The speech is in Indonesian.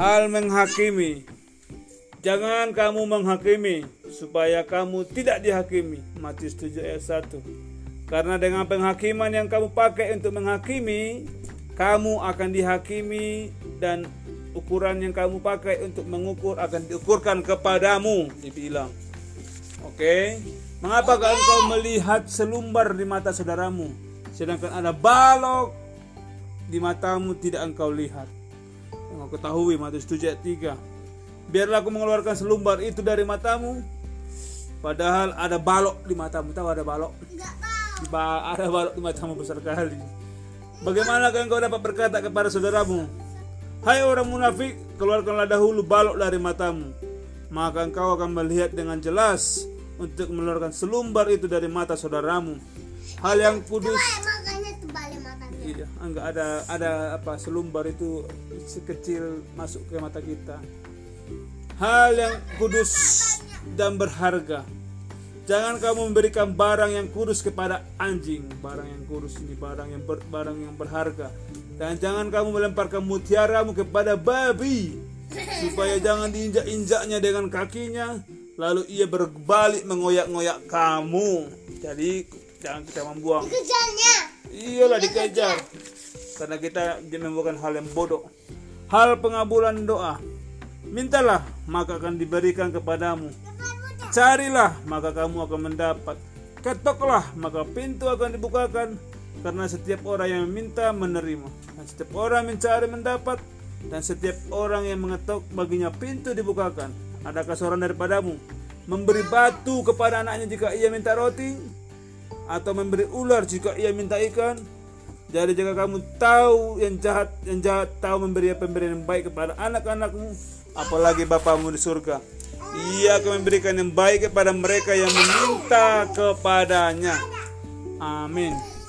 hal menghakimi. Jangan kamu menghakimi supaya kamu tidak dihakimi. Matius 7 ayat 1. Karena dengan penghakiman yang kamu pakai untuk menghakimi, kamu akan dihakimi dan ukuran yang kamu pakai untuk mengukur akan diukurkan kepadamu dibilang oke mengapa engkau melihat selumbar di mata saudaramu sedangkan ada balok di matamu tidak engkau lihat yang ketahui Matius 7 ayat 3 biarlah aku mengeluarkan selumbar itu dari matamu. Padahal ada balok di matamu. Tahu ada balok? Ba ada balok di matamu besar kali. Bagaimana engkau dapat berkata kepada saudaramu Hai orang munafik, keluarkanlah dahulu balok dari matamu, maka engkau akan melihat dengan jelas untuk mengeluarkan selumbar itu dari mata saudaramu. Hal yang kudus. Iya, enggak ada ada apa selumbar itu sekecil masuk ke mata kita. Hal yang kudus dan berharga. Jangan kamu memberikan barang yang kudus kepada anjing, barang yang kudus ini barang yang ber, barang yang berharga dan jangan kamu melemparkan mutiaramu kepada babi supaya jangan diinjak-injaknya dengan kakinya lalu ia berbalik mengoyak-ngoyak kamu. Jadi jangan kita membuang. Iyalah dikejar. Karena kita menemukan hal yang bodoh. Hal pengabulan doa. Mintalah maka akan diberikan kepadamu. Carilah maka kamu akan mendapat. Ketoklah maka pintu akan dibukakan karena setiap orang yang meminta menerima dan setiap orang mencari mendapat dan setiap orang yang mengetuk baginya pintu dibukakan adakah seorang daripadamu memberi batu kepada anaknya jika ia minta roti atau memberi ular jika ia minta ikan. Jadi jika kamu tahu yang jahat yang jahat tahu memberi pemberian yang baik kepada anak-anakmu apalagi Bapamu di surga ia akan memberikan yang baik kepada mereka yang meminta kepadanya. Amin